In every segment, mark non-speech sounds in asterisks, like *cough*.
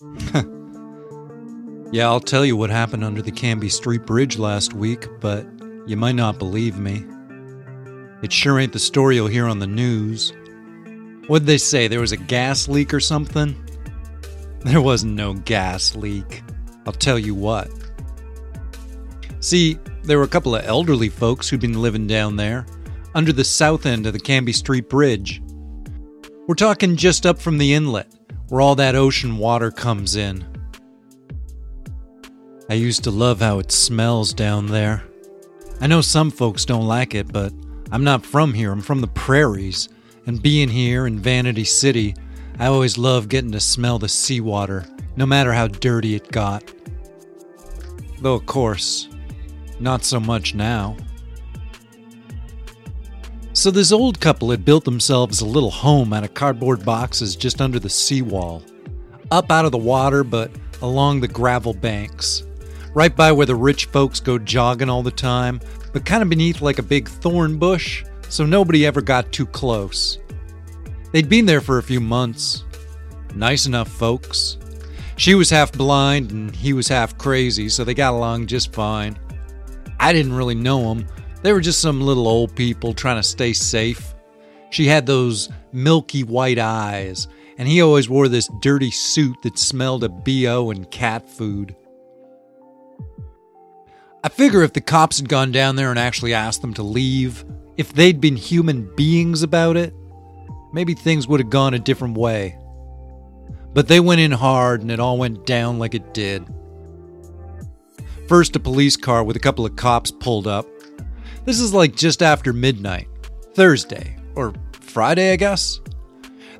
*laughs* Yeah, I'll tell you what happened under the Canby Street Bridge last week, but you might not believe me. It sure ain't the story you'll hear on the news. What'd they say? There was a gas leak or something? There wasn't no gas leak. I'll tell you what. See, there were a couple of elderly folks who'd been living down there, under the south end of the Canby Street Bridge. We're talking just up from the inlet, where all that ocean water comes in. I used to love how it smells down there. I know some folks don't like it, but I'm not from here. I'm from the prairies. And being here in Vanity City, I always loved getting to smell the seawater, no matter how dirty it got. Though, of course, not so much now. So, this old couple had built themselves a little home out of cardboard boxes just under the seawall, up out of the water, but along the gravel banks right by where the rich folks go jogging all the time, but kind of beneath like a big thorn bush, so nobody ever got too close. They'd been there for a few months. Nice enough folks. She was half blind and he was half crazy, so they got along just fine. I didn't really know them. They were just some little old people trying to stay safe. She had those milky white eyes, and he always wore this dirty suit that smelled of BO and cat food. I figure if the cops had gone down there and actually asked them to leave, if they'd been human beings about it, maybe things would have gone a different way. But they went in hard and it all went down like it did. First, a police car with a couple of cops pulled up. This is like just after midnight, Thursday, or Friday, I guess.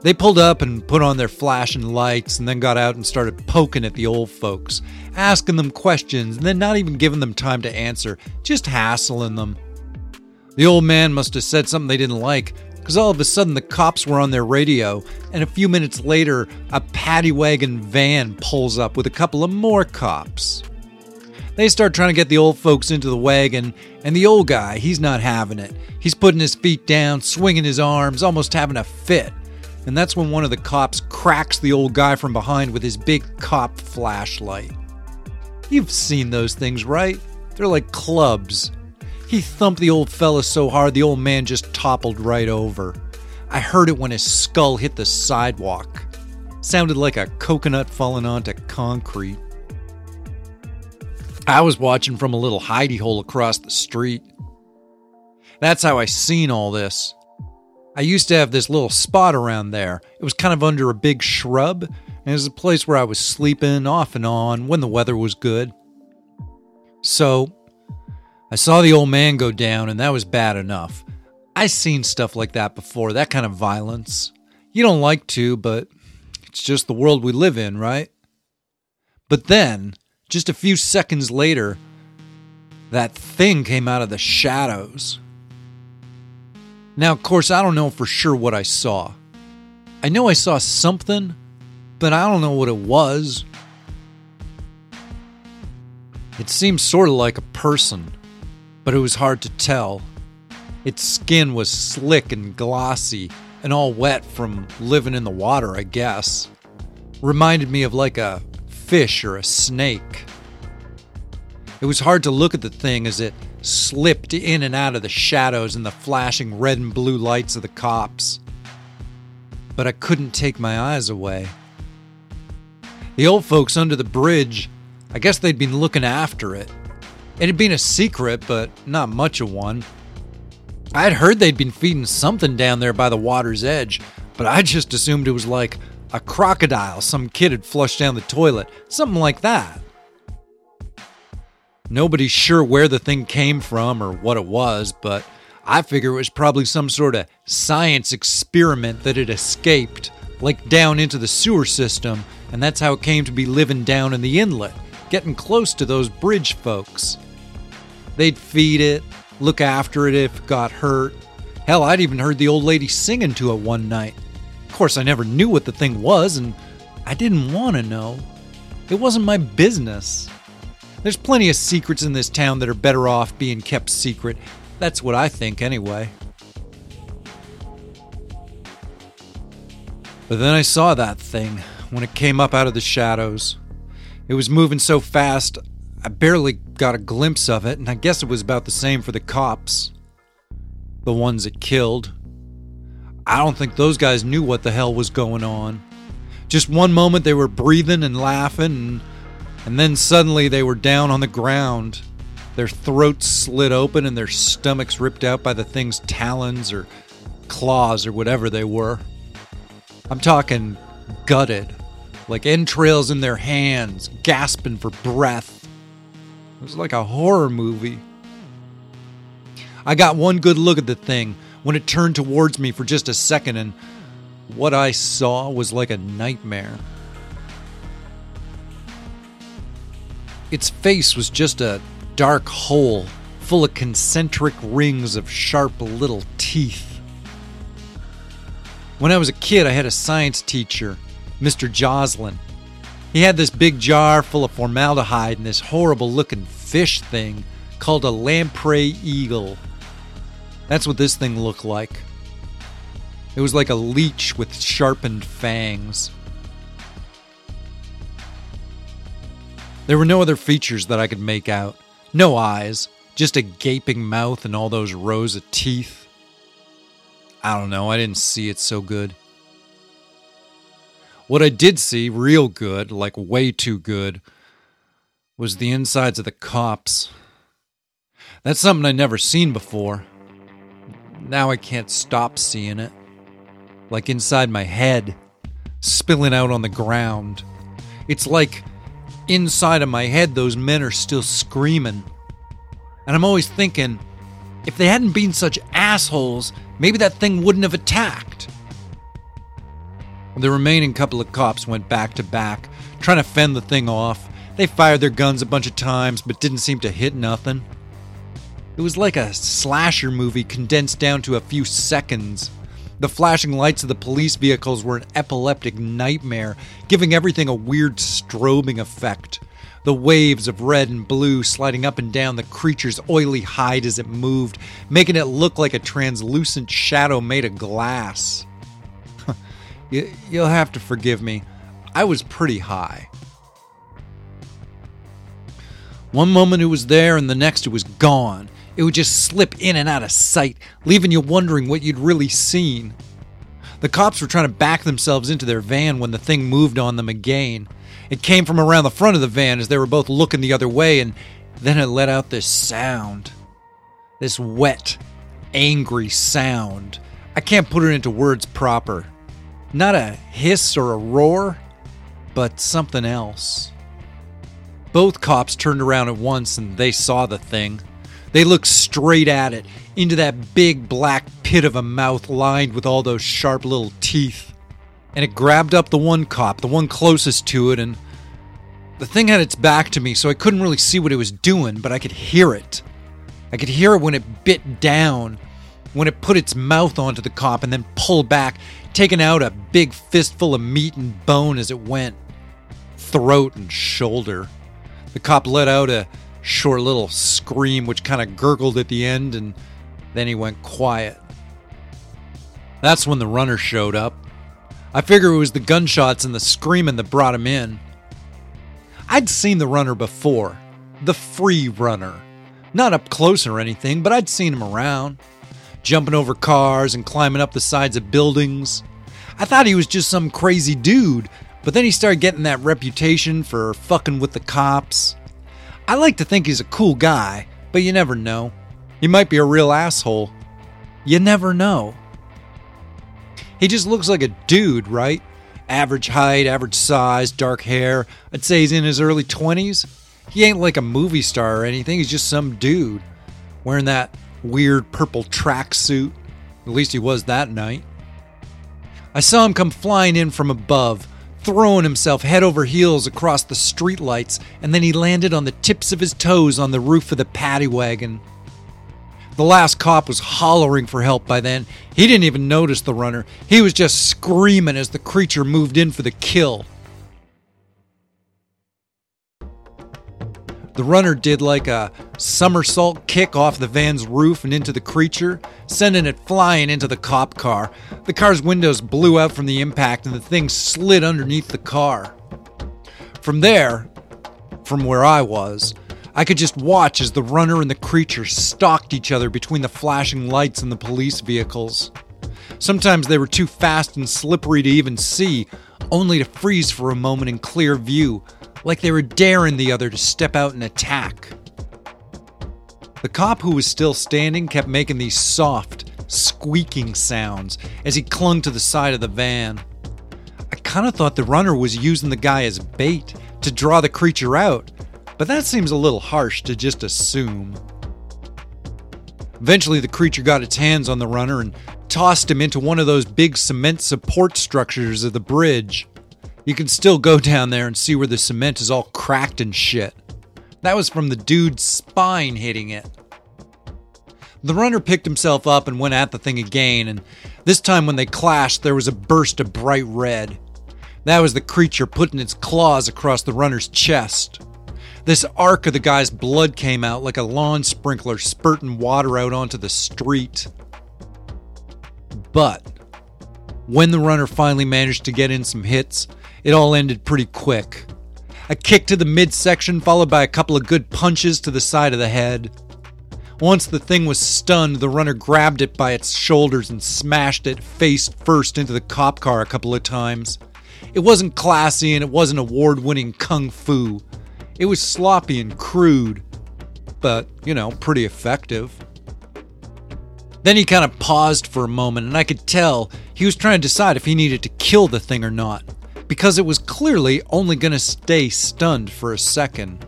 They pulled up and put on their flashing lights and then got out and started poking at the old folks, asking them questions and then not even giving them time to answer, just hassling them. The old man must have said something they didn't like, because all of a sudden the cops were on their radio, and a few minutes later, a paddy wagon van pulls up with a couple of more cops. They start trying to get the old folks into the wagon, and the old guy, he's not having it. He's putting his feet down, swinging his arms, almost having a fit and that's when one of the cops cracks the old guy from behind with his big cop flashlight. You've seen those things, right? They're like clubs. He thumped the old fella so hard the old man just toppled right over. I heard it when his skull hit the sidewalk. Sounded like a coconut falling onto concrete. I was watching from a little hidey hole across the street. That's how I seen all this. I used to have this little spot around there. It was kind of under a big shrub, and it was a place where I was sleeping off and on when the weather was good. So, I saw the old man go down, and that was bad enough. I seen stuff like that before, that kind of violence. You don't like to, but it's just the world we live in, right? But then, just a few seconds later, that thing came out of the shadows. Now, of course, I don't know for sure what I saw. I know I saw something, but I don't know what it was. It seemed sort of like a person, but it was hard to tell. Its skin was slick and glossy and all wet from living in the water, I guess. Reminded me of like a fish or a snake. It was hard to look at the thing as it slipped in and out of the shadows and the flashing red and blue lights of the cops. But I couldn't take my eyes away. The old folks under the bridge, I guess they'd been looking after it. It had been a secret, but not much of one. I'd heard they'd been feeding something down there by the water's edge, but I just assumed it was like a crocodile some kid had flushed down the toilet, something like that. Nobody's sure where the thing came from or what it was, but I figure it was probably some sort of science experiment that had escaped, like down into the sewer system, and that's how it came to be living down in the inlet, getting close to those bridge folks. They'd feed it, look after it if it got hurt. Hell, I'd even heard the old lady singing to it one night. Of course, I never knew what the thing was, and I didn't want to know. It wasn't my business. There's plenty of secrets in this town that are better off being kept secret. That's what I think, anyway. But then I saw that thing when it came up out of the shadows. It was moving so fast, I barely got a glimpse of it, and I guess it was about the same for the cops. The ones it killed. I don't think those guys knew what the hell was going on. Just one moment they were breathing and laughing, and, then suddenly they were down on the ground. Their throats slit open and their stomachs ripped out by the thing's talons or claws or whatever they were. I'm talking gutted, like entrails in their hands, gasping for breath. It was like a horror movie. I got one good look at the thing when it turned towards me for just a second, and what I saw was like a nightmare. Its face was just a dark hole full of concentric rings of sharp little teeth. When I was a kid, I had a science teacher, Mr. Joslin. He had this big jar full of formaldehyde and this horrible looking fish thing called a lamprey eel. That's what this thing looked like. It was like a leech with sharpened fangs. There were no other features that I could make out. No eyes, just a gaping mouth and all those rows of teeth. I don't know, I didn't see it so good. What I did see real good, like way too good, was the insides of the cops. That's something I'd never seen before. Now I can't stop seeing it. Like inside my head, spilling out on the ground. It's like inside of my head, those men are still screaming. And I'm always thinking, if they hadn't been such assholes, maybe that thing wouldn't have attacked. The remaining couple of cops went back to back, trying to fend the thing off. They fired their guns a bunch of times, but didn't seem to hit nothing. It was like a slasher movie condensed down to a few seconds. The flashing lights of the police vehicles were an epileptic nightmare, giving everything a weird strobing effect. The waves of red and blue sliding up and down the creature's oily hide as it moved, making it look like a translucent shadow made of glass. You'll have to forgive me. I was pretty high. One moment it was there, and the next it was gone it would just slip in and out of sight, leaving you wondering what you'd really seen. The cops were trying to back themselves into their van when the thing moved on them again. It came from around the front of the van as they were both looking the other way, and then it let out this sound. This wet, angry sound. I can't put it into words proper. Not a hiss or a roar, but something else. Both cops turned around at once and they saw the thing. They looked straight at it, into that big black pit of a mouth lined with all those sharp little teeth. And it grabbed up the one cop, the one closest to it, and the thing had its back to me, so I couldn't really see what it was doing, but I could hear it. I could hear it when it bit down, when it put its mouth onto the cop and then pulled back, taking out a big fistful of meat and bone as it went. Throat and shoulder. The cop let out a short little scream, which kind of gurgled at the end, and then he went quiet. That's when the runner showed up. I figure it was the gunshots and the screaming that brought him in. I'd seen the runner before, the free runner. Not up close or anything, but I'd seen him around, jumping over cars and climbing up the sides of buildings. I thought he was just some crazy dude, but then he started getting that reputation for fucking with the cops I like to think he's a cool guy, but you never know. He might be a real asshole. You never know. He just looks like a dude, right? Average height, average size, dark hair. I'd say he's in his early 20s. He ain't like a movie star or anything, he's just some dude wearing that weird purple tracksuit. At least he was that night. I saw him come flying in from above, throwing himself head over heels across the streetlights, and then he landed on the tips of his toes on the roof of the paddy wagon. The last cop was hollering for help by then. He didn't even notice the runner. He was just screaming as the creature moved in for the kill. The runner did like a somersault kick off the van's roof and into the creature, sending it flying into the cop car. The car's windows blew out from the impact and the thing slid underneath the car. From there, from where I was, I could just watch as the runner and the creature stalked each other between the flashing lights and the police vehicles. Sometimes they were too fast and slippery to even see, only to freeze for a moment in clear view, like they were daring the other to step out and attack. The cop who was still standing kept making these soft, squeaking sounds as he clung to the side of the van. I kind of thought the runner was using the guy as bait to draw the creature out, but that seems a little harsh to just assume. Eventually, the creature got its hands on the runner and tossed him into one of those big cement support structures of the bridge. You can still go down there and see where the cement is all cracked and shit. That was from the dude's spine hitting it. The runner picked himself up and went at the thing again, and this time when they clashed, there was a burst of bright red. That was the creature putting its claws across the runner's chest. This arc of the guy's blood came out like a lawn sprinkler spurting water out onto the street. But when the runner finally managed to get in some hits, it all ended pretty quick. A kick to the midsection, followed by a couple of good punches to the side of the head. Once the thing was stunned, the runner grabbed it by its shoulders and smashed it face first into the cop car a couple of times. It wasn't classy and it wasn't award winning kung fu. It was sloppy and crude, but, you know, pretty effective. Then he kind of paused for a moment, and I could tell he was trying to decide if he needed to kill the thing or not because it was clearly only going to stay stunned for a second.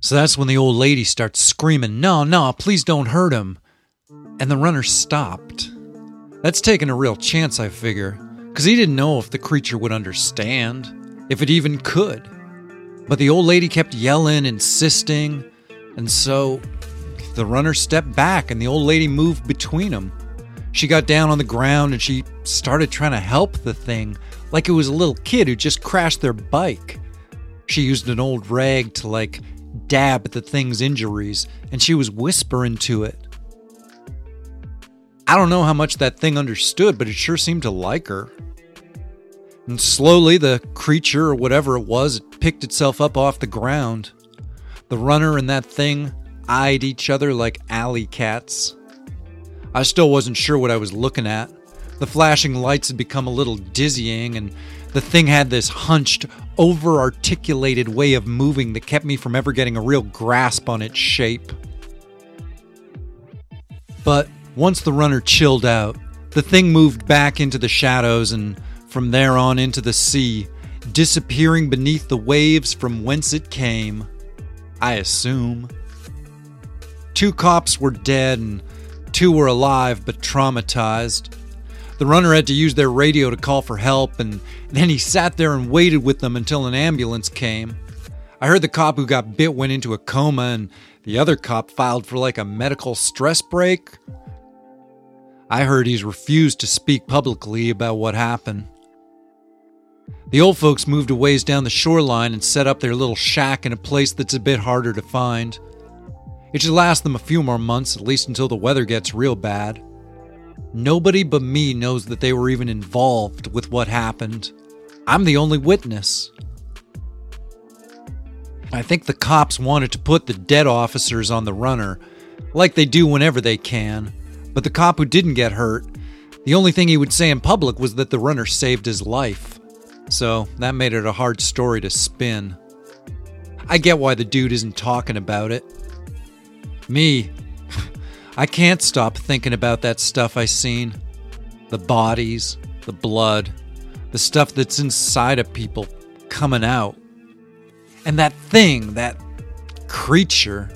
So that's when the old lady starts screaming, No, no, please don't hurt him. And the runner stopped. That's taking a real chance, I figure, because he didn't know if the creature would understand, if it even could. But the old lady kept yelling, insisting, and so the runner stepped back and the old lady moved between them. She got down on the ground and she started trying to help the thing like it was a little kid who just crashed their bike. She used an old rag to like dab at the thing's injuries and she was whispering to it. I don't know how much that thing understood, but it sure seemed to like her. And slowly, the creature, or whatever it was, it picked itself up off the ground. The runner and that thing eyed each other like alley cats. I still wasn't sure what I was looking at. The flashing lights had become a little dizzying, and the thing had this hunched, over articulated way of moving that kept me from ever getting a real grasp on its shape. But once the runner chilled out, the thing moved back into the shadows and from there on into the sea, disappearing beneath the waves from whence it came. I assume. Two cops were dead, and Two were alive but traumatized. The runner had to use their radio to call for help, and then he sat there and waited with them until an ambulance came. I heard the cop who got bit went into a coma, and the other cop filed for like a medical stress break. I heard he's refused to speak publicly about what happened. The old folks moved a ways down the shoreline and set up their little shack in a place that's a bit harder to find. It should last them a few more months, at least until the weather gets real bad. Nobody but me knows that they were even involved with what happened. I'm the only witness. I think the cops wanted to put the dead officers on the runner, like they do whenever they can, but the cop who didn't get hurt, the only thing he would say in public was that the runner saved his life. So that made it a hard story to spin. I get why the dude isn't talking about it. Me. *laughs* I can't stop thinking about that stuff I seen. The bodies, the blood, the stuff that's inside of people coming out. And that thing, that creature.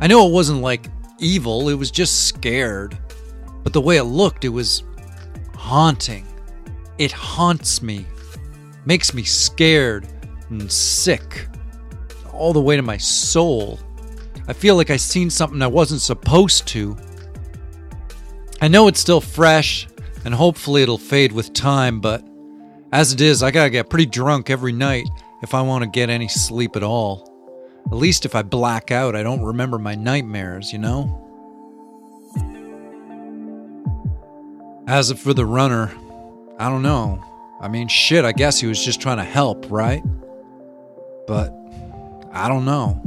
I know it wasn't like evil, it was just scared. But the way it looked, it was haunting. It haunts me, makes me scared and sick, all the way to my soul. I feel like I seen something I wasn't supposed to. I know it's still fresh, and hopefully it'll fade with time, but as it is, I gotta get pretty drunk every night if I want to get any sleep at all. At least if I black out, I don't remember my nightmares, you know? As for the runner, I don't know. I mean, shit, I guess he was just trying to help, right? But I don't know.